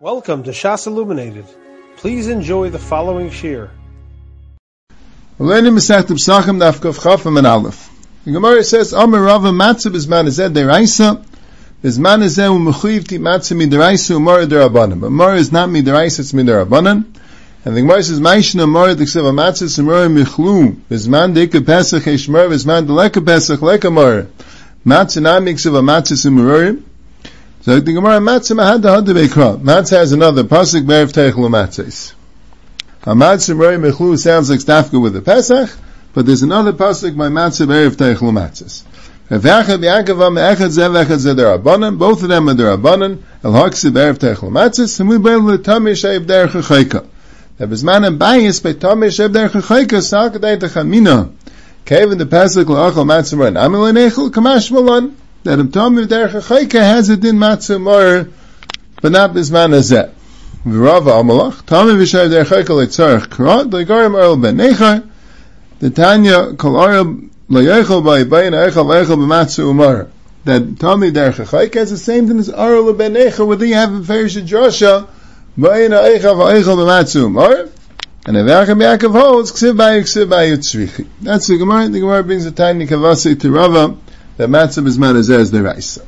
Welcome to Shas Illuminated. Please enjoy the following shir. Learning Masechet Pesachim Nafkov Chafim and Aleph. The Gemara says, Amar Rava Matzah Bizman Azeh Deraisa, Bizman Azeh U'Mechuyiv Ti Matzah Mideraisa Umar Derabanan. Umar is not Mideraisa, it's Miderabanan. And the Gemara says, Maishin Umar Diksiv Matzah Samar Michlu, Bizman Dika Pesach Eshmer, Bizman Deleka Pesach Leka Mar. Matzah Nami Diksiv Matzah Samarim, so the Gemara Matzah Mahad Had Beikra. Matzah has another pasuk Berev Teichlu Matzahs. Hamatzah Roi Mechlu sounds like Stafka with the Pesach, but there's another pasuk by Matzah Berev Teichlu Matzahs. Both of them are derabanan. El haksi berev techel matzis, and we beil le tamir sheib derech chayka. That was man and bias by tamir sheib derech chayka sakadei techamina. Kevin the pasuk la'achal matzah ran. Amel nechel kamash malan that a Tommy Derech Chayka has a din matzah more, but not bisman azeh. V'rava amalach, Tommy v'shay Derech Chayka karat, legarim Earl ben Nechar, the Tanya kol Arab layechel by bayin eichel eichel b'matzah umar. That Tommy Derech Chayka has the same thing as Earl ben Nechar, where they have a Ferish Joshua, bayin eichel eichel b'matzah umar, and if Achim Yaakov holds, ksiv by ksiv by yitzrichi. That's the Gemara. The Gemara brings a tiny kavasi to Rava, that matzah bisman is as the raisa.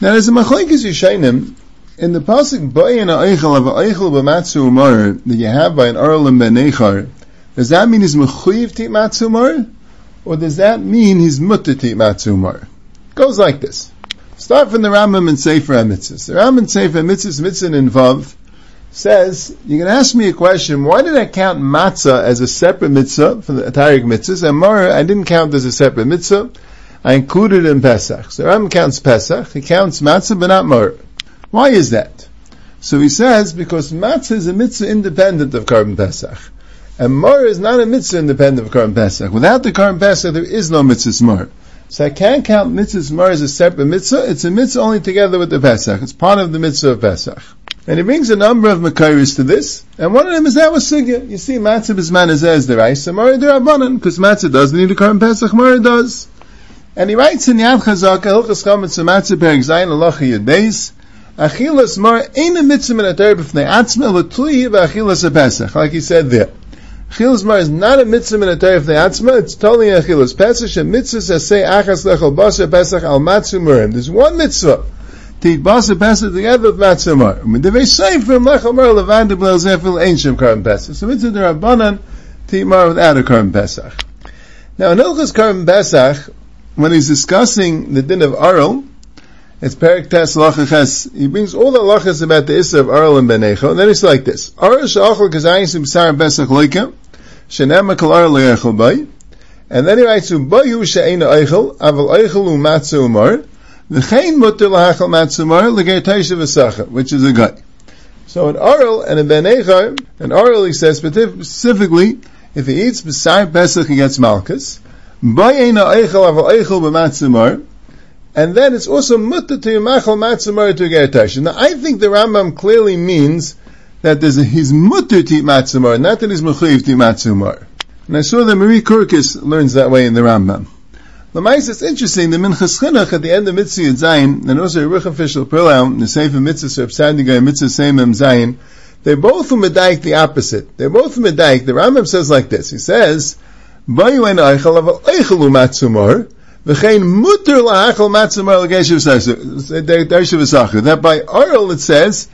Now there's a machlekes yishainim in the pasuk bayin ha'eichel of ha'eichel b'matzah umar that you have by an arlim ben nechar. Does that mean he's mechuyev tit matzah umar, or does that mean he's mutter tit matzah umar? Goes like this. Start from the Rambam and Sefer HaMitzvahs. The Rambam and Sefer HaMitzvahs, Mitzvah and Vav, says, you can ask me a question, why did I count matzah as a separate mitzvah for the Tariq mitzvahs, and Mara I didn't count as a separate mitzvah, I included in Pesach. So Ram counts Pesach, he counts matzah but not mar. Why is that? So he says, because matzah is a mitzvah independent of Korban Pesach. And mar is not a mitzvah independent of Korban Pesach. Without the Korban Pesach, there is no mitzvah mar. So I can't count mitzvah mar as a separate mitzvah. It's a mitzvah only together with the Pesach. It's part of the mitzvah of Pesach. And he brings a number of Makairis to this, and one of them is that was Sugya. You see, matzah bisman is as the rice, and Mara derabanan, because matzah doesn't need a Korban Pesach, Mara does. And he writes in Yad Chazak, Hilchas Chametz Matzah Perek Zayin Alacha Yadbeis, Achilas Mar Ein a mitzvah min atar b'fnei atzma l'tui v'achilas Pesach, like he said there. Achilas Mar is not a mitzvah min atar b'fnei atzma, it's totally Achilas Pesach, a mitzvah say achas lechol basar Pesach al matzu murim. There's one mitzvah to eat basar Pesach together with matzu they say from lechol mar levan de blel zefil ein shem karim Pesach. So mitzvah derabanan to eat mar without a karim Pesach. Now in Hilchas karim Pesach, when he's discussing the din of Arel, it's Perik Tes Lachaches, he brings all the lachas about the Issa of Arel and Benecho, and then it's like this. Arel Shachal Kazayin Sim Sar Besach Loika, Shenem Kal Arel Le'echel Bay, and then he writes, um, Bayu She'ena Eichel, Aval Eichel Umatzu Umar, V'chein Mutter Lahachal Matzu Umar, L'ger Teisha V'sacha, which is a guy. So an Arel and a Benechar, an Arel he says specifically, if he eats B'sar Pesach he gets Malchus, and then it's also mutter to yimachal matzamar to get Now I think the Rambam clearly means that there's a, he's mutter to matzamar, not that he's mechayiv to matzamar. And I saw that Marie Kurkis learns that way in the Rambam. The Lamais, it's interesting, the Minchas Chinuch at the end of Mitzvah Zayin, and also Ruch official Perlau, the Sefer Mitzvah, Reb Sandigai, Mitzvah Seimem Zayin, they both medayik the opposite. They're both medayik. The Rambam says like this. He says, That by oral it says,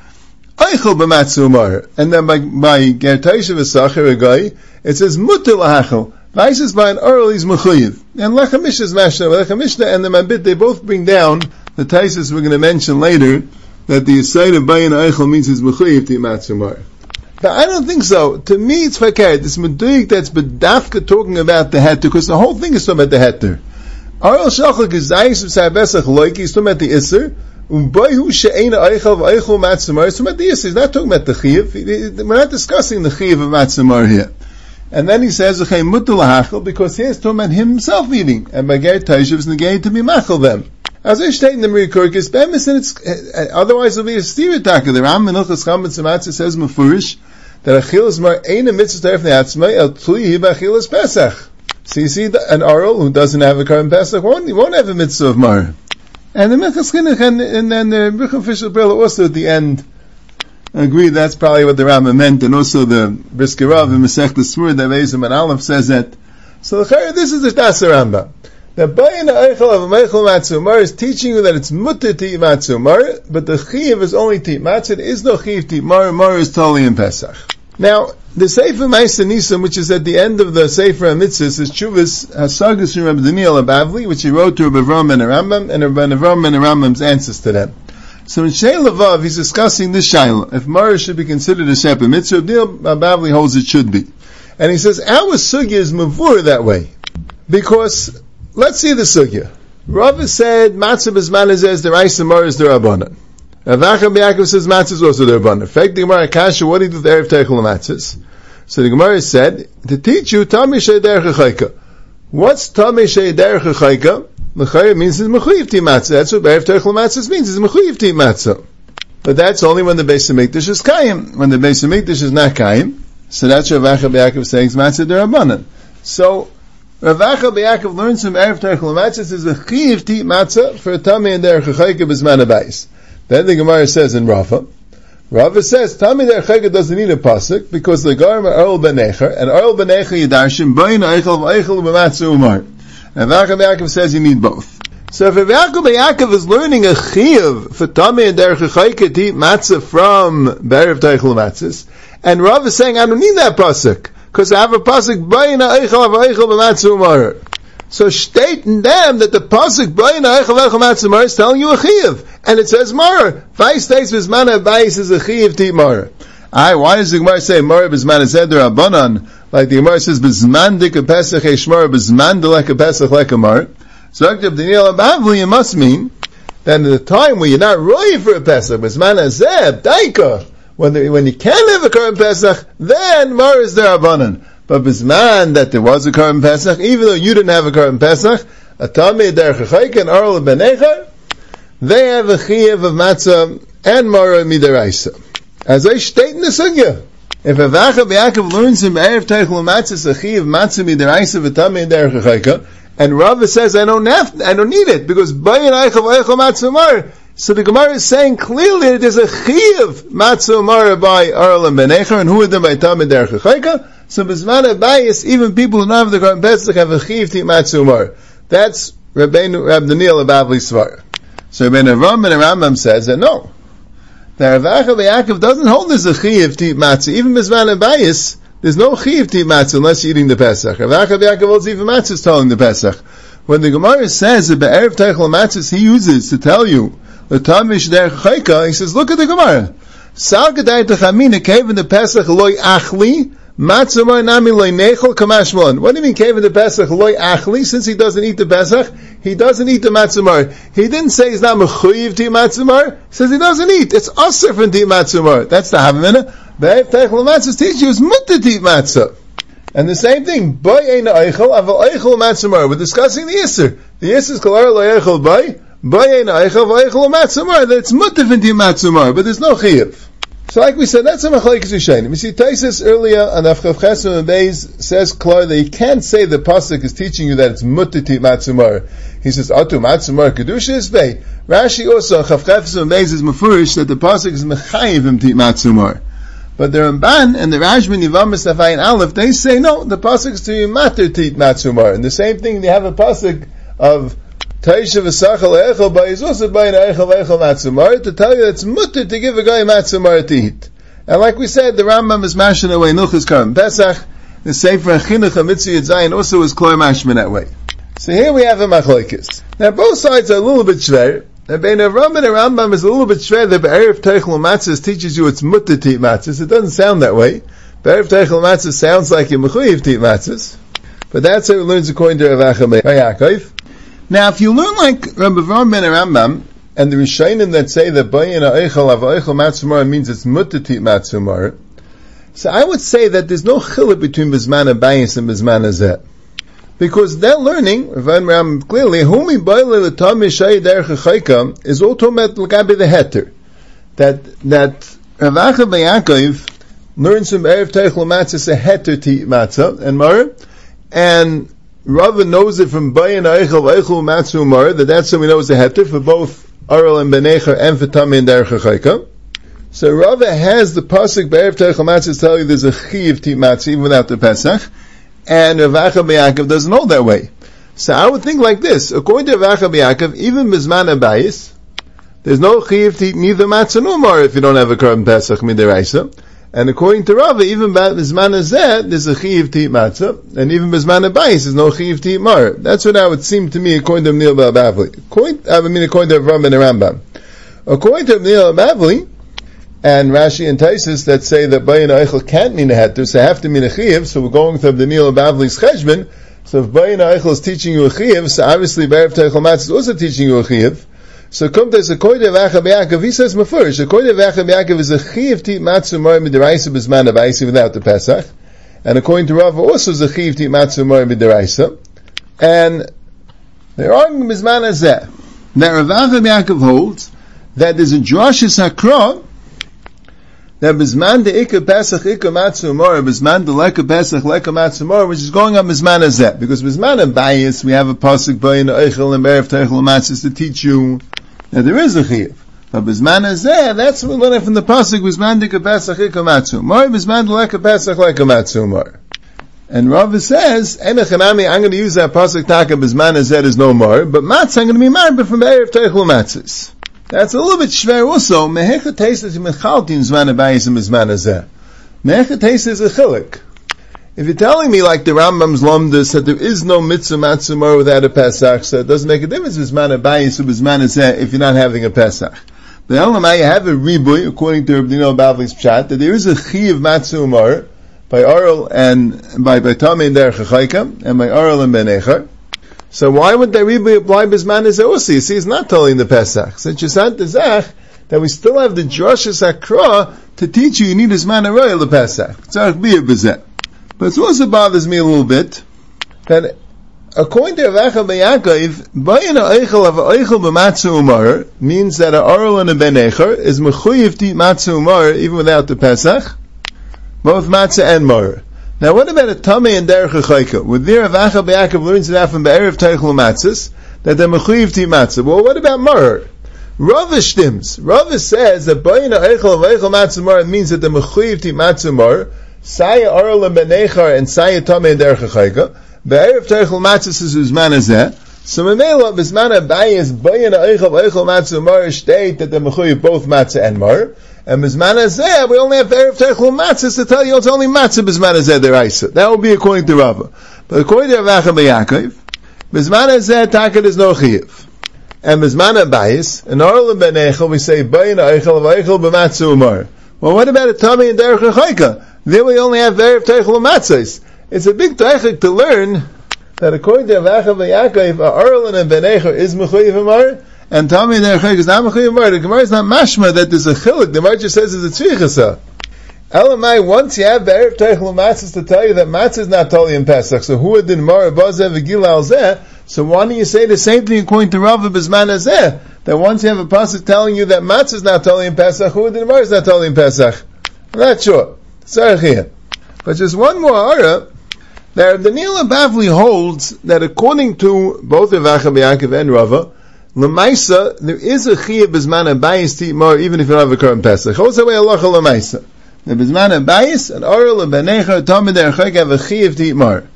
eichel b'matzumar. And then by, by gertaishiv sacher, a guy, it says muter la'achel. Vaisis by an oral is mechuyiv. And Lechamish is mashna, Lechamishnah and the Mabit, they both bring down the Taisis we're going to mention later, that the side of Bayin Eichel means he's mechuyiv to matzumar. But I don't think so. To me, it's fakir. This meduik that's bedafka talking about the heter, because the whole thing is talking about the heter. Aral shachal gezayis v'sayavesach loiki, he's talking about the iser. Umbayhu she'ena eichel v'eichel matzamar, he's talking about the iser, he's not talking about the chiv. We're not discussing the chiv of matzamar here. And then he says, okay, mutal because he's talking about himself eating. And by Ger Taishav is negated to be machal them. As I state in the Merikurkis, Bemis, and it's, uh, otherwise it'll be a stereotype. The Ram in Ilchas Chametz Matzah says Mefurish, that achilas mar ain't a mitzvah teref ne'atzmai el tli b'achilas pesach. So you see, an oral who doesn't have a current pesach won't, he won't have a mitzvah of mar. And the Minchas Chinuch and, and then the official Brill also at the end agree that's probably what the Rambam meant, and also the Brisker Rav in Masech the Smur that Ezim and Aleph says that. So the this is the Shtas Rambam. The Bayin Eichel of Meichel Matzumar is teaching you that it's mutter to eat but the Chiv is only to eat Matzah. There is no Chiv to eat Mar. Mar is totally in Pesach. Now, the Sefer Ma'aser Nisim, which is at the end of the Sefer HaMitzvahs, is Chuvas Hasagas from Rabbi Daniel Abavli, which he wrote to Rabbi Avram and Rambam, and Rabbi Avram and Rambam's answers to them. So in Shei he's discussing this Shaila, if Mara should be considered a separate mitzvah, Rabbi Abavli holds it should be. And he says, our sugya is mavur that way. Because, let's see the sugya. Rava said, matzah bezman is the rice and is the rabbanan. Avacham Yaakov says matzah is also the rabbanan. Fake the Gemara Kasha, what do you do with Erev Teichel matzahs? So the Gemara said, to teach you, Tami Shei Derech What's Tami Shei Derech Mechayim means it's mechuyev ti matzah. That's what Be'ev Teichel matzah means. It's mechuyev ti matzah. But that's only when the Beis Hamikdash is kaim. When the Beis Hamikdash is not kaim, so that's what Ravacha B'Yakov saying matzah derabanan. So Ravacha B'Yakov learns from Erev Teichel matzah is a chiyev ti matzah for a tami and derech chayka b'zman abayis. Then the Gemara says in Rafa, Rava says Tami derech chayka doesn't need a pasuk because the Garma Earl Benecher and Earl Benecher Yidarshim Bain Eichel V'Eichel B'Matzah Umar. And Yaakov Yaakov says you need both. So if Rav Yaakov Yaakov is learning a chiyuv for Tami and Derech Chayka to eat matzah from Berev Teichel Matzahs, and Rav is saying I don't need that pasuk because I have a pasuk Bayina Eichel Eichel B'Matzah Umar. So state them that the pasuk Bayina Eichel Eichel Matzah Umar is telling you a chiyuv, and it says Mar. Five states Bismana Bayis is a chiyuv to eat Mar. Aye, why does the Gemara say Mar Bismana Zeder Abanan? like the Gemara says, "Bezman dik pesach eshmar, bezman delek pesach lekamar." So, Dr. Daniel Abavli, it must mean that in the time when you're not ready for a pesach, bezman azeb daika, when the, when you can have a current pesach, then mar is there abanan. But bezman that there was a current pesach, even though you didn't have a current pesach, a tamid derech and arl benecha, they have a chiyuv of matzah and mara midaraisa. As I state in the sugya. If a vacha b'Yaakov learns him erev teichel matzah sachiv matzah midiraisa v'tamei derech chayka, and Rava says I don't have, I don't need it because bayin eichel eichel matzah mar. So the Gemara is saying clearly there's a chiv matzah mar by Arl and Benecher, and who are them by tamei derech chayka? So b'zman bias, even people who don't have the Garden Pesach have a chiv ti matzah mar. That's Rabbeinu Rab Daniel Abavli Svar. So Rabbeinu Ram and Rambam says that no, the Ravacha Yaakov doesn't hold this a chiv to eat matzah. Even Mizman and Bayis, there's no chiv to eat matzah unless you're eating the Pesach. Ravacha Yaakov holds even matzah is telling the Pesach. When the Gemara says that Be'erev Teichel matzahs he uses to tell you the Tamish Der Chayka, he says, look at the Gemara. Sal Gedai Techamina cave in the Pesach loy achli, Matzamar nami loy nechol kamashmon. What do you mean cave in the Pesach loy achli? Since he doesn't eat the Pesach, he doesn't eat the matzamar. He didn't say he's not mechuyev to matzamar. He says he doesn't eat. It's usher from eat matzamar. That's the havamina. Be'ev teichel matzah teach you is mutter to matzah. And the same thing, boy ein eichel, aval eichel matzamar. We're discussing the Yisr. The Yisr is kalar lo eichel boy, That it's mutter from to eat matzamar, but there's no chiyuv. So like we said, that's a machlekes Rishayim. You see, Taisus earlier on Afchav Chesed and Beis says clear that you can't say the pasuk is teaching you that it's mutter to matzumar. He says atu matzumar kedusha is bay. Rashi also on Chav Chesed and Beis is mafurish that the pasuk is mechayiv him to matzumar. But the Ramban and the Rajman Yivam Safayin Aleph they say no, the pasuk is to matter to matzumar. And the same thing they have a pasuk of Taisha v'sachal echel by is also by an echel matzumar to tell you it's mutter to give a guy matzumar to eat. And like we said, the Rambam is mashing away nuchas karam Pesach. The Sefer Chinuch HaMitzvah Zayin also is kloy mashman that way. So here we have a machlokes. Now both sides are a little bit shver. And bein Rambam and Rambam is a little bit shver that Be'erev Teichel Matzahs teaches you it's mutter to eat matzahs. It doesn't sound that way. Be'erev Teichel Matzahs sounds like you're mechuyev to eat matzahs. But that's how it learns according to Rav Acham Yaakov. Now, if you learn like Rabbi Avram ben Rambam and the Rishonim that say that Bayin Eichel Av Eichel Matzumar means it's Mutatit Matzumar, so I would say that there's no chiluk between Bizman Bayis and Bizman Azet. Because they're learning, clearly, Humi is L'Gabi the Heter. That, that Rav Acha Yaakov learns from Erev Teichel Matzah a Heter to Matzah and Mar, and Rava knows it from Bayan Eichel Eichel Matsu Mar that that's how we know a heter for both Aral and Benecher and for Tami and Derech So Rava has the pasuk Be'erev Teichel Matzah tell you there's a to eat matzah even without the Pesach, and Rav Acha doesn't hold that way. So I would think like this, according to Rav Acha even Bizman Abayis, there's no chiv to eat neither matzah nor mar if you don't have a korban Pesach midiraisa. And according to Rava, even Bizman Azeh, there's a chiv to eat matzah, and even Bizman Abayis, there's no chiv to eat mar. That's what I would seem to me according to Neil Bavli. According, I mean according to Rav and Rambam. According to Neil Bavli, and Rashi and Taisus that say that Bayin Eichel can't mean a heter, so have to mean a chiv. So we're going through the Neil Bavli's cheshbon. So if Bayin Eichel is teaching you a chiv, so obviously Be'erev Teichel Matz is also teaching you a chiv. So come to Sekoide Vacha Be'akov, he says Mefurish, Sekoide Vacha Be'akov is a chiv ti matzu mar midiraisa bizman abaisi without the Pesach. And according to Rava also is a chiv ti matzu mar midiraisa. And they're arguing bizman azeh. Now Rav Acha Be'akov holds that there's a Drashis Hakra that Bizman de Ika Pesach Ika Matzu Mora, Bizman de Leka Pesach Leka Matzu Mora, which is going on Bizman Azet. Because Bizman of Bias, we have a Pasuk by Bayin Eichel and Berev Teichel Matzis to teach you that there is a Chiv. But Bizman Azet, that's what we learn from the Pasuk, Bizman de Ika Pesach Ika Matzu Mora, Bizman de Leka Pesach Leka Matzu Mora. And Rav says, Enechanami, I'm going to use that Pasuk Taka Bizman Azet is no more, but Matzah I'm going to be married, but from Berev Teichel Matzis. That's a little bit schwer also. Mehecha taste is mechaltin zman abayis and zman azeh. Mehecha taste is a chilik. If you're telling me like the Rambam's lomdus that there is no mitzvah matzumar without a Pesach, so it doesn't make a difference if it's with zman abayis or azeh if you're not having a Pesach. The Elamai have a ribuy, according to Rabdino Bavli's pshat, that there is a chi of matzumar by Arel and by by Tami and Derech and by Arel and Ben Echar. So why would the Rebbe apply as also? You see, he's not telling the Pesach. Since you said the Zach, that we still have the Drashas Akra to teach you, you need Bisman Aroyal the Pesach. Tzarech Biyah Bezeh. But it also bothers me a little bit, that according to Ravacha B'Yakov, Bayin Eichel of Eichel B'Matzu Umar means that a Arul and a Ben Echer is Mechuyiv to eat Matzu Umar even without the Pesach, both Matzah and Mar. Now, what about a Tamei and Derech HaChayka? With there, Avacha B'Yakov learns it out from Be'erev Teichel Matzis, that they're Mechuyiv to Matzah. Well, what about Mar? Rava shtims. Rava says that Bayin Eichel of Eichel Matzah Mar means that the Mechuyiv to Matzah Mar, Saya Arel and Benechar and Saya Tamei and Derech HaChayka. Be'erev Teichel Matzis is Uzman Azeh. So Memela, Bisman Abayis, Bayin Eichel Eichel Matzah Mar state that they're Mechuyiv both Matzah and Mar. And Bizman Azeh, we only have Erev Teichel Matzah to tell you it's only Matzah Bizman Azeh Deraisa. That would be according to Rava. But according to Ravacha B'Yakov, Bizman Azeh Takat is no Chiyiv. And Bizman Abayis, in Orel Ben we say Bayin Eichel Eichel B'Matzah Umar. Well, what about a Tami and Derech Chayka? There we only have Erev Teichel Matzahs. It's a big teichik to learn that according to Ravacha B'Yakov, Orel and Ben Echel is Mechuyiv Umar, and tell me there is not mechuyev The Gemara is not mashma that there's a chilik. The just says it's a tzvichasa. Elamai, once you have Erev Teichel Matzahs to tell you that Matzah is not totally in Pesach, so who did Mara Bazev V'gil Al Zeh, so why don't you say the same thing according to Rav Bizman Azeh, that once you have a pasuk telling you that Matzah is not totally in Pesach, who did Mara is not totally in Pesach? I'm not sure. Sorry, But just one more ara, that Daniel Bavli holds that according to both Ravacha B'Yakov and Rava, Lemaisa, there is a chiyah bezman abayis more, even if you don't have a current Pesach. Also, way Allah lemaisa. The bezman abayis and oral benecha tamid erchek have a chiyah eat.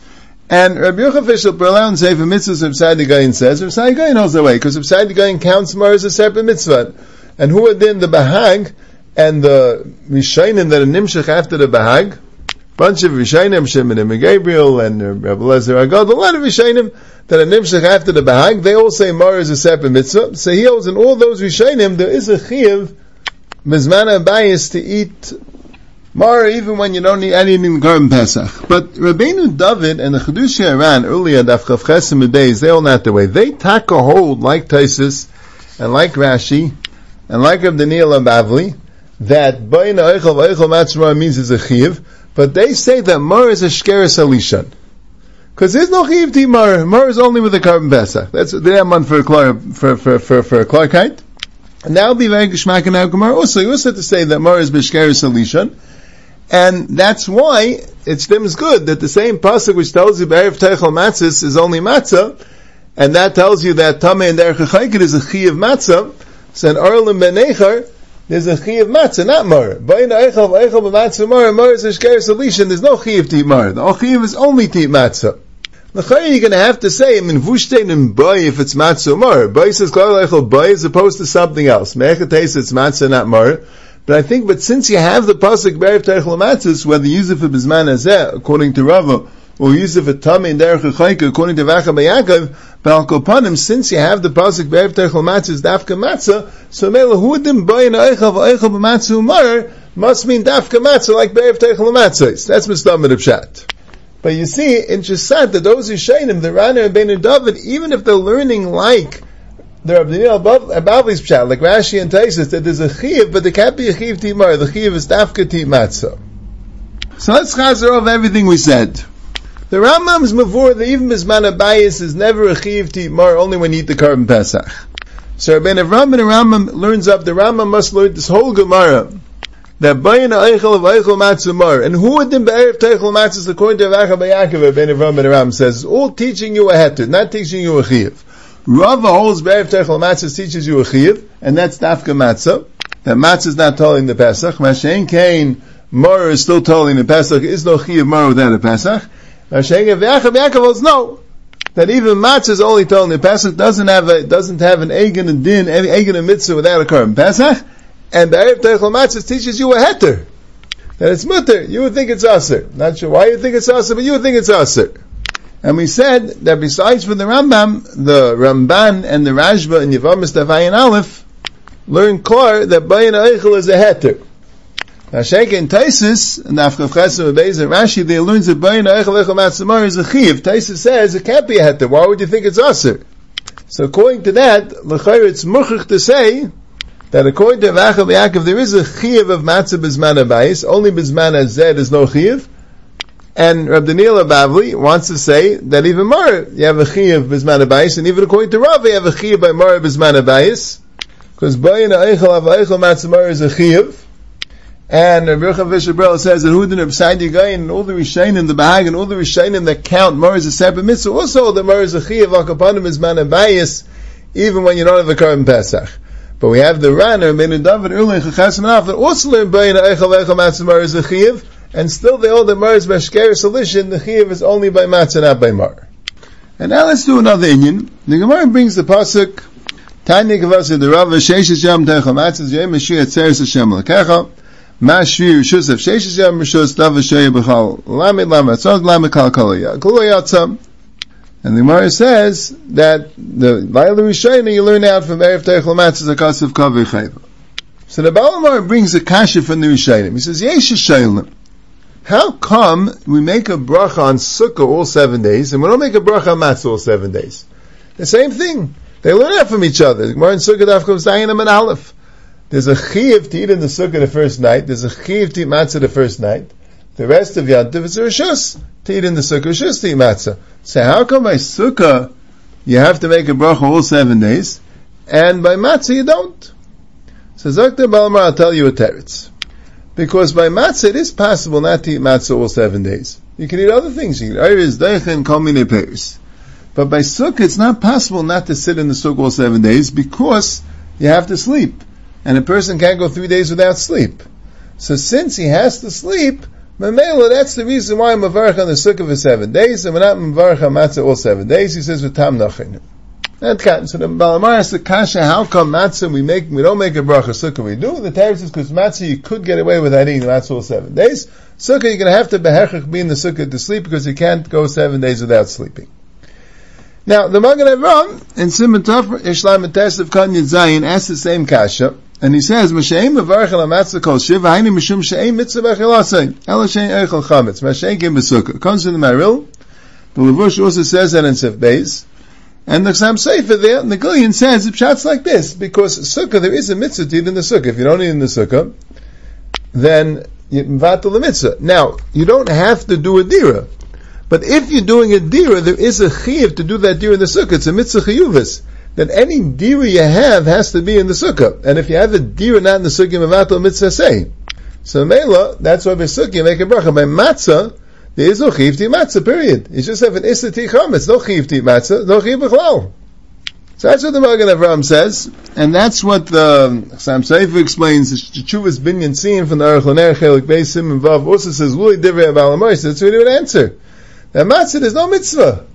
And Rabbi Yochanan Fischel Perlau and Sefer Mitzvahs Rav Sadi Gayin says, Rav Sadi Gayin holds the way, because Rav Sadi Gayin counts more as a separate mitzvah. And who are then the Bahag and the Rishainim that are Nimshach after the Bahag? Bunch of Rishainim, Shimon and Gabriel and uh, Rabbi Lezer Agad, a lot of Rishainim that are nimshach after the bahag, they all say mar is a separate mitzvah. So he holds in all those rishayim there is a chiv mizmana bias to eat mar even when you don't need anything in Garb Pesach. But Rabbeinu David and the Chedushi Iran earlier Daf Chav days they all not the way. They take a hold like Taisus and like Rashi and like Rab Daniel Bavli that Bayna Eichel Eichel Matzmar means is a chiv, but they say that mar is a shkeres alishan. Because there's no chiv to mar. Mar is only with the korban pesach. That's the Amman for for for for for a clarkite. And that will be very geshmak and gemara also. You also have to say that mar is b'shkeres alishan. And that's why it stems good that the same pasuk which tells you Be'erev Teichel Matzis is only matzah, and that tells you that Tameh and Derech is a chi of matzah, so an Arlim Ben there's a chi of matzah, not mar. Bayin eichel eichel b'matzah mar, mar is a shker solution. There's no chi of to eat mar. The chi is only to eat matzah. L'chayr you're going to have to say, I mean, and bay if it's matzah mar. Bay says klal eichel bay as opposed to something else. Me'echet it's matzah, not mar. But I think, but since you have the pasuk be'erev teichel matzahs, whether you use it for bizman azeh, according to Rava, for tami and derech chayka, according to Vacha Bayakov, Balkopanim, since you have the pasuk be'erev teichel matzahs dafka matzah, so mele hudim bayin eichel v'eichel b'matzah umar, must mean dafka matzah like be'erev teichel matzahs. That's mistamid of shat. But you see, in Shasat, that those who shainim, the Rana and Ben David, even if they're learning like the Rabbi Bavli's pshat, like Rashi and Taisus, that there's a chiv, but there can't be a chiv timar. The chiv is dafka matzah. So let's chazer of everything we said. The Rambam's mavur that even Bisman Abayis is never a chiv timar, only when you eat the carbon pesach. So Rabbi Avram and Rambam learns up, the Rambam must learn this whole Gemara, that bayin eichel of eichel matzumar, and who would then be'erev teichel matzus according to Avacha Bayakov, Rabbi Avram and Rambam says, all teaching you a heter, not teaching you a chiv. Rava holds Be'erev Teichel Matzah teaches you a Chiv, and that's Dafka Matzah. That Matzah is not telling the Pesach. Mashen Kain, Mor is still telling the Pesach. Is no Chiv Mor without a Pesach. Mashen Yaakov, Yaakov holds no. That even Matzah is only telling the Pesach doesn't have a, doesn't have an Egan and Din, Egan and Mitzvah without a Korban Pesach. And Be'erev Teichel Matzah teaches you a Heter. That it's mutter. You would think it's aser. Not sure why you think it's aser, but you would think it's aser. And we said that besides for the Rambam, the Ramban and the Rashba and Yavamis Davayin Aleph learn klar that Bayin Eichel is a heter. Sheikh and Taisis, and Afkav Chesim and and Rashi, they learn that Bayin Eichel Eichel Matzamar is a chiv. Taisis says it can't be a heter. Why would you think it's aser? So according to that, L'chayr it's muchach to say that according to Vachav Yaakov, there is a chiv of matzah bizman abayis, only bizman azed is no chiv, and Rabbi Daniel Bavli wants to say that even more, you have a chiyuv bisman abayis, and even according to Rav, you have a chiyuv by more bisman abayis, because bayin eichel eichel matzamar is a chiyuv, and Rabbi Yochanan Vishabrel says that who did Rabbi Gain and all the Rishainim, the Bahag, and all the Rishainim that count Mar is a separate mitzvah, also the Mar is a chiyuv akapanim is man abayis, even when you don't have a carbon Pesach. But we have the Ranner, Ben David, Erlin, Chachasim, and that also learn bayin eichel eichel matzamar is a chiyuv, and still they all the Mar is Bashker solution, the Chiv is only by Matzah, not by Mar. And now let's do another Indian. The Gemara brings the Pasuk, Tanya Kavasa, the Rav, Sheshes Yam Techa Matzah, Yem Mashiach Tzeres Hashem Lekecha, Ma Shvi Rishus of Sheshes Yam Rishus, Dav Hashem B'chal, Lamed Lamed Tzog, Lamed Kal Kalaya, Kulayatza. And the Gemara says that the Laila Rishayna you learn out from Erev Teichel Matzah Zakas of Kavir Chayva. So the Balamar brings a kasha from the Rishayim. He says, Yesh Shaylim. How come we make a bracha on Sukkah all seven days and we don't make a bracha on Matzah all seven days? The same thing. They learn out from each other. The Gemara in Sukkah Daf comes Zayinim and Aleph. There's a chiv to eat in the Sukkah the first night. There's a chiv to eat Matzah the first night. The rest of Yantiv is a Rishus to eat in the Sukkah, Rishus to eat Matzah. So how come by Sukkah you have to make a bracha all seven days and by Matzah you don't? So Zakta Balmar, I'll tell you a teretz. Because by matzah it is possible not to eat matzah all seven days. You can eat other things. You can eat iris, daichen, kol mine peirs. But by sukkah it's not possible not to sit in the sukkah all seven days because you have to sleep. And a person can't go three days without sleep. So since he has to sleep, Mamela, that's the reason why I'm on the sukkah for seven days, and we're not Mavarach on matzah all seven days. He says, with tam nachin. So the Balamar asks the kasha, how come matzah we make, we don't make a bracha, sukkah we do? The Teretz is because matzah you could get away without eating matzah all seven days. Sukkah you're going to have to behechach be in the sukkah to sleep because you can't go seven days without sleeping. Now, the Magen Avram in Simon Tafra, Ishlam Test Kan Zayin asks the same kasha, and he says, "Masheim mevarch al matzah kol shiva hayni mishum she'im mitzvah b'chilasei ela she'in eichel chametz mashein kim b'sukkah." Comes in the Maril. The Levush also says that in Sif Beis. And the Chassam Sefer there, the Gillian says it shots like this, because Sukkah, there is a mitzvah to eat in the Sukkah. If you don't eat in the Sukkah, then you vatal the mitzvah. Now, you don't have to do a dira. But if you're doing a dira, there is a chiv to do that dira in the Sukkah. It's a mitzvah chiyuvis. Then any dira you have has to be in the Sukkah. And if you have a dira not in the Sukkah, you vatal mitzvah say. So Mela, that's why by Sukkah make a bracha. By matzah, there is no chiv to matzah, period. You just have an issa ti It's no chiv to matzah, no chiv b'chlal. So that's what the Magen Avram says, and that's what um, the Sam Sefer explains. The Chuvas Binyan seen from the Aruch Laner Chelik Beisim and Vav also says Luli Divrei Abalamois. That's he would answer. That matzah is no mitzvah.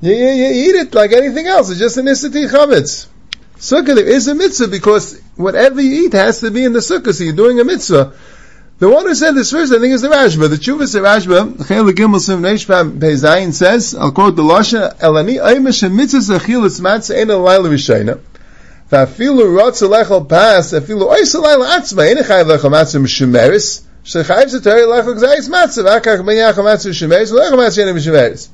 You, you, you eat it like anything else. It's just an Isati chavetz. Sukkah there is a mitzvah because whatever you eat has to be in the sukkah, so you're doing a mitzvah. The one who said this first, I think, is the Rashba. The Chuvas of Rashba, Chel Gimel Sim Neish Pezayin says, I'll quote the Losha, Elani Aymash Mitzvah Zachil Itzmatz Ein laila Rishayna. Vafilu Rotz Alechal Pas, vafilu Ois Alayla Atzma, Ein Echayv Lechal Matzim Shemeris, Shechayv Zatari Lechal Gzayis Matzim, Akach Ben Yachal Matzim Shemeris, Lechal Matzim Shemeris.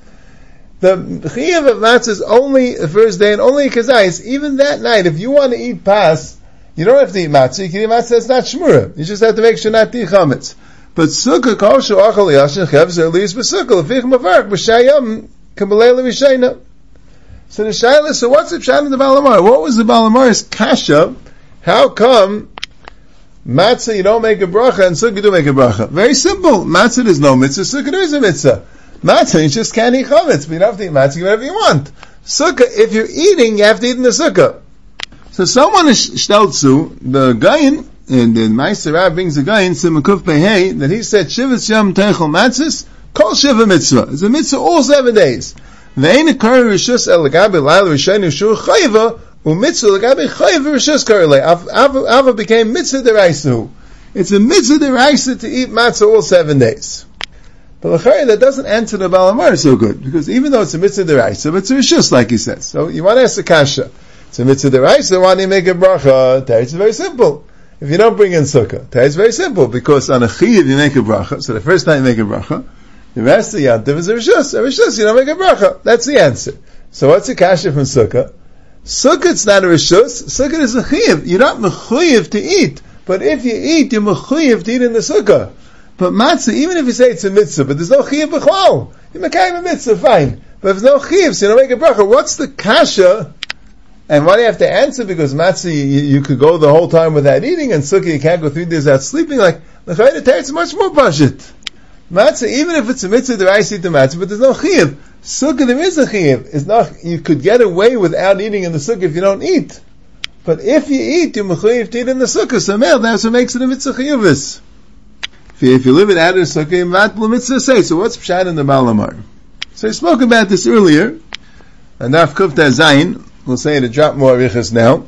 The chiyuv of matzah is only the first day and only kazayis. Even that night, if you want to eat pas, you don't have to eat matzah. You can eat matzah that's not shmura. You just have to make sure not to eat chametz. But sukkah kol shu achal yashin chevz er liis b'sukkah lefich mavark b'shayam kabbalei l'rishayna. So the shaila, so what's the pshat in the Balamar? What was the Balamar's kasha? How come matzah you don't make a bracha and sukkah do make a bracha? Very simple. Matzah is no mitzvah, sukkah is a mitzvah. Matzah, you just can't eat chametz, but you have to eat matzah, whatever you want. Sukkah, if you're eating, you have to eat in the sukkah. So someone is shtelzu, the gayin, and the Meister Rav brings the gayin, Simakuf Behei, that he said, Shivas Yom Teichel Matzahs, Kol Shiva Mitzvah. It's a mitzvah all seven days. Ve'ein occur Rishus El Gabi Laila Rishaynu Shur Chayva, u'mitzvah Gabi Chayva Rishus Karele. Ava became mitzvah deraisu. It's a mitzvah deraisu to eat matzah all seven days. But l'chari, that doesn't answer the Balamar so good, because even though it's a mitzvah deraisa, it's a rishus, like he says. So you want to ask the kasha. It's a mitzvah deraisa, why do you make a bracha? Is very simple. If you don't bring in sukkah, is very simple, because on a chiv you make a bracha, so the first time you make a bracha, the rest of the yantiv is a rishus. A rishus, you don't make a bracha. That's the answer. So what's the kasha from sukkah? Sukkah's not a rishus, sukkah is a chiv. You're not mechuyev to eat, but if you eat, you're mechuyev to eat in the sukkah. But matzah, even if you say it's a mitzvah, but there's no chiyuv b'chlal, you make a mitzvah, fine. But if there's no chiyuv, so you don't make a bracha. What's the kasha? And why do you have to answer? Because matzah, you, you, could go the whole time without eating, and sukkah, you can't go three days without sleeping. Like, the it's much more budget. Matzah, even if it's a mitzvah, there I see the matzah, but there's no chiyuv. Sukkah, there is a chiyuv. It's not, you could get away without eating in the sukkah if you don't eat. But if you eat, you're mechayiv to eat in the sukkah. So, that's what makes it a mitzvah chiyuvis if you live in Adar Sukkah, Mat Mitzvah say. So what's Pshat in the Balamar? So I spoke about this earlier, and Naf Kufta we'll say to drop more riches now,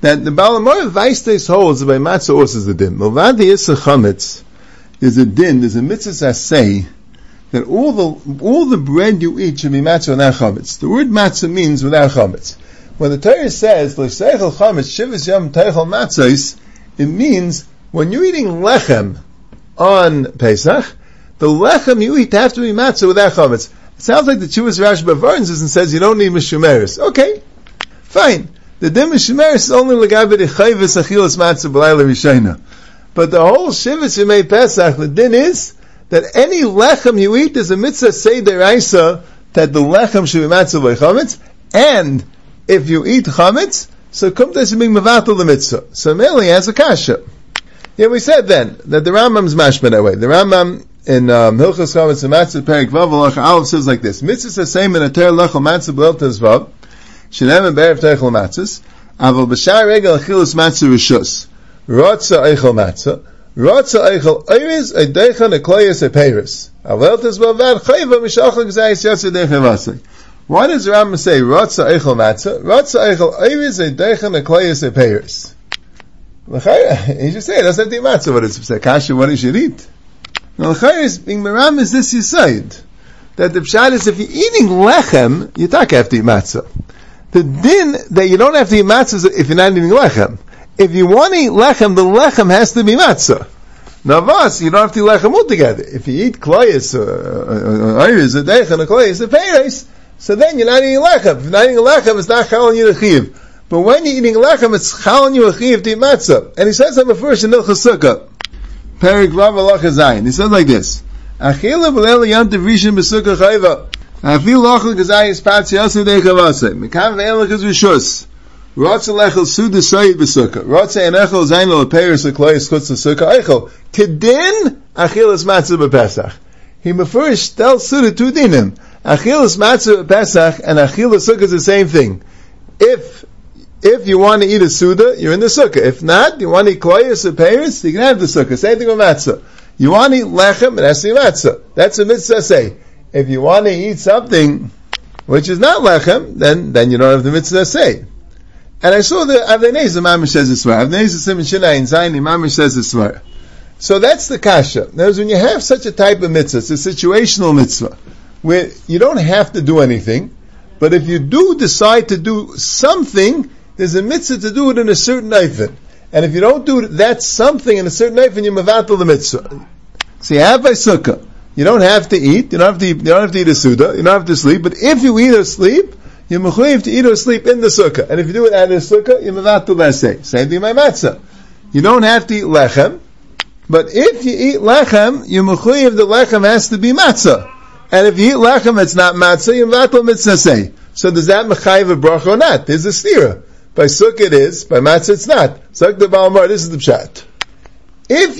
that the Balamar Vaistes holds by Matzah Os is the din. Milvadi Yisra Chametz is a din, there's a mitzvah say that all the, all the bread you eat should be matzah without chametz. The word matzah means without chametz. When the Torah says, L'seichel chametz, shivas yom teichel matzahs, it means when you're eating lechem, on Pesach, the lechem you eat have to be matzah without chametz. It sounds like the Chuvas Rashi burns and says you don't need mishumeris. Okay, fine. The dim mishumeris is only legabe the chayvis achilas matzah b'layla rishayna. But the whole shivas you made Pesach, the din is that any lechem you eat is a mitzvah say deraisa that the lechem should be matzah chametz, and if you eat chametz, so come to being mevatel the mitzvah. So merely has a kasha. Yeah, we said then that the Rambam's mashma that way. The Rambam in um, Hilchas Chametz Matzah Perik Vav Alach Aleph says like this: Mitzvah in a ter lechel matzah b'el tezvav shenem and berev teichel matzahs aval b'shar regel achilus matzah rishus. Rotza eichel matzah rotza eichel oiriz eideicha nekloyes eperis aval tezvav vad chayva mishachal gzayis yotze deicha vasei why does the Rambam say rotza eichel matzah? Rotza eichel oiriz eideicha nekloyes eperis he should say, that's not the matzah, but it's kasha, what he should eat. Now, is being meram is this side That the pshat is if you're eating lechem, you talk have to eat matzah. The din that you don't have to eat matzah if you're not eating lechem. If you want to eat lechem, the lechem has to be matzah. Navas, you don't have to eat lechem altogether. If you eat kloyes, uh, uh, uh, iris, a deich, a kloyes, a peiris, so then you're not eating lechem. If you're not eating lechem, it's not chalon you to chiv. But when you're eating lechem, it's chalon you achiv to eat matzah. And he says that first in Ilchas Sukkah. Perik Vav Allah. He says like this. Achila b'leil yantiv rishim b'sukkah chayva. Afil lochel gazai espatz yasu dei chavase. Mekam ve'elach is rishus. Rotza lechel su desayid b'sukkah. Rotza en echel zayin lo peiris l'kloyis chutz l'sukkah eichel. Kedin achilas matzah b'pesach. He mefurish tel su to two dinim. Achilas matzah b'pesach and achilas sukkah is the same thing. if if you want to eat a suda, you're in the sukkah. If not, you want to eat koyas or payers, you can have the sukkah. Same thing with matzah. You want to eat lechem, it has to be matzah. That's a mitzvah say. If you want to eat something which is not lechem, then, then you don't have the mitzvah say. And I saw the Avnei Mamish says this way. Avnei Simon Shinai in Zayin, Mamish says this way. So that's the kasha. Now, when you have such a type of mitzvah, it's a situational mitzvah, where you don't have to do anything, but if you do decide to do something, there's a mitzvah to do it in a certain eifin. And if you don't do that something in a certain eifin, you're mavatal the mitzvah. So you have by sukkah. You don't have to eat, you don't have to eat, you don't have to eat a suda, you don't have to sleep, but if you eat or sleep, you're mechuyev to eat or sleep in the sukkah. And if you do it at the sukkah, you're mavatal lesay. Same thing by matzah. You don't have to eat lechem, but if you eat lechem, you're mechuyev the lechem has to be matzah. And if you eat lechem, it's not matzah, you're mavatal mitzvah So does that mechayev a bracha or not? There's a stira. By sukkah it is, by matzah it's not. Sukkah the Balamar, this is the pshat. If,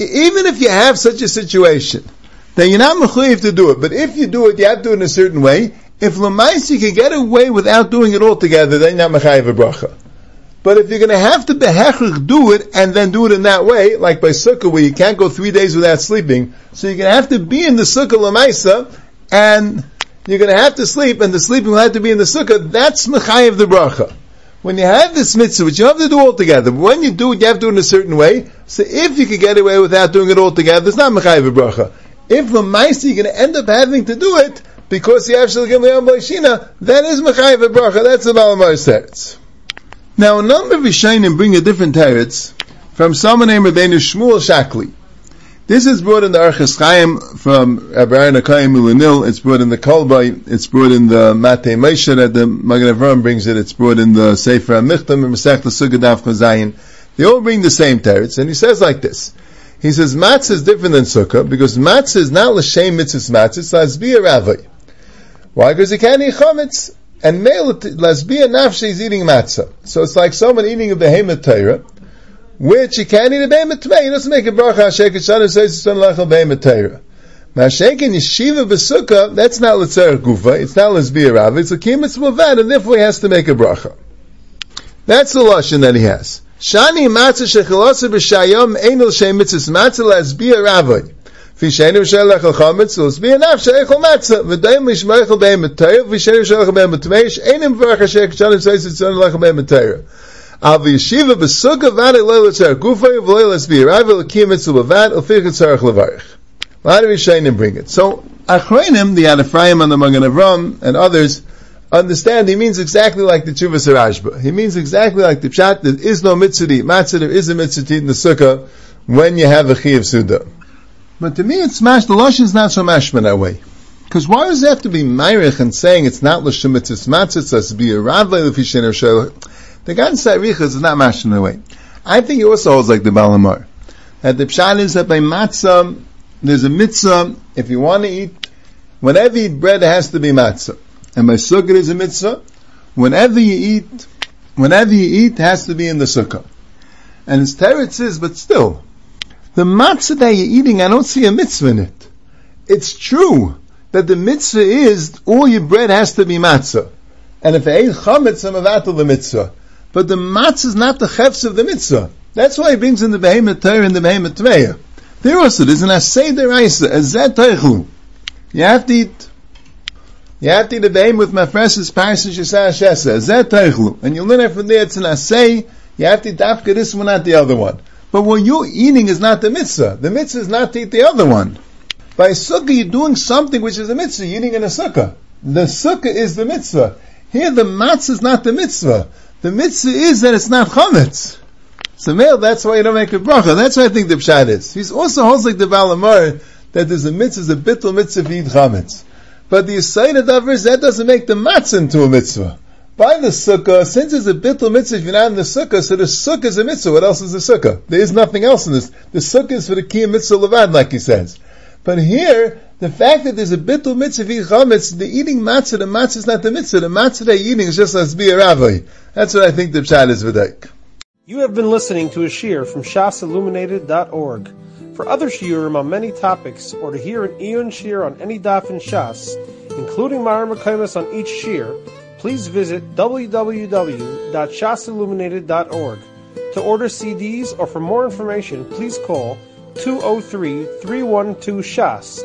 even if you have such a situation, then you're not mechuyev to do it. But if you do it, you have to do it in a certain way. If lemais you can get away without doing it altogether, then you're not mechayev a bracha. But if you're going to have to behechlich do it and then do it in that way, like by sukkah where you can't go three days without sleeping, so you're going to have to be in the sukkah lemaisa and you're going to have to sleep and the sleeping will have to be in the sukkah. That's mechayev the bracha when you have this mitzvah, which you have to do all together, but when you do it, you have to do it in a certain way. So if you could get away without doing it all together, it's not mechayiv bracha. If the you're going to end up having to do it because you have shilgim le'am b'ishina, that is mechayiv bracha. That's the malamar teretz. Now, a number of Rishonim bring a different teretz from someone named Rabbeinu Shmuel Shakli. This is brought in the Archas Chaim from Aaron Akayim Ulanil. It's brought in the Kolbai. It's brought in the Matei Moshe that the Magen Avram brings it. It's brought in the Sefer HaMichtam and Masech L'Sugadav Chazayin. They all bring the same teretz, and he says like this. He says matzah is different than sukkah because matzah is not l'shem mitzvah matzah, it's lasbia ravai. Why? Because he can't eat chametz. And male lasbia nafshe is eating matzah. So it's like someone eating a behemoth Torah, which you can't eat a behemoth tmei. He doesn't make a bracha hasheket shana says it's on lechel behemoth Torah. Mashenkin yeshiva b'sukkah, that's not l'tzerach gufa, it's not l'zbir rav, it's a kimitz muvad, and therefore he has to make a bracha. That's the lashon that he has. Shani matzah shechalasa b'shayom ein l'shem mitzvah matzah l'zbir ravai. Fishenu shel lechel chametz l'zbir naf sheichel matzah, v'dayim lishmeichel behemoth Torah, fishenu shel lechel behemoth tmei, einim bracha hasheket shana says it's on lechel behemoth Torah. Av yeshiva b'sukkah v'ad Rishonim bring it. So Achronim, the Ad Ephraim and the Magen Avram and others understand he means exactly like the Chuvas Rashba. He means exactly like the Pshat. There is no mitzvah matzah. There is a mitzvah in the sukkah when you have a chi of suda. But to me, it's smash. The lashon is not so mashma that way. Because why does it have to be Meirich and saying it's not l'shem mitzvah matzah? It's be a radle l'fishen or the gan Richa is not mashed in the way. I think he also holds like the Balamar. That the pshat is that by matzah, there's a mitzvah, if you want to eat, whenever you eat bread, it has to be matzah. And by sukkah is a mitzvah, whenever you eat, whenever you eat, it has to be in the sukkah. And his teretz is, but still, the matzah that you're eating, I don't see a mitzvah in it. It's true that the mitzvah is all your bread has to be matzah. And if it ain't chametz, I'm avatul the mitzvah. But the matzah is not the chefs of the mitzvah. That's why he brings in the behemoth Torah and the behemoth Tmeya. There also there's an asay deraisa, a zet teichlu. You have to eat, you have to eat the behemoth mafresis parasish yisah shesa, a zet. And you learn it from there, it's an asay, you have to eat after this one, not the other one. But what you're eating is not the mitzvah. The mitzvah is not to eat the other one. By sukkah, you're doing something which is a mitzvah, you're eating in a sukkah. The sukkah is the mitzvah. Here, the matzah is not the mitzvah. The mitzvah is that it's not chametz. So male, that's why you don't make a bracha. That's why I think the pshat is. He also holds like the Balamar that there's a mitzvah, a bittul mitzvah to eat chametz. But the Yisayna davar is that doesn't make the matzah into a mitzvah. By the sukkah, since it's a bittul mitzvah, if you're not in the sukkah, so the sukkah is a mitzvah. What else is the sukkah? There is nothing else in this. The sukkah is for the key mitzvah levad, like he says. But here, the fact that there's a bittul mitzvah chametz, the eating matzah, the matzah is not the mitzvah. The matzah that you're eating is just a rabbi. That's what I think the pshat is v'daik. You have been listening to a shear from shasilluminated.org. For other shiurim on many topics, or to hear an Eon shear on any daf in Shas, including Mara Mekaimas on each shear, please visit www.shasilluminated.org. To order CDs or for more information, please call 203 312 SHAS.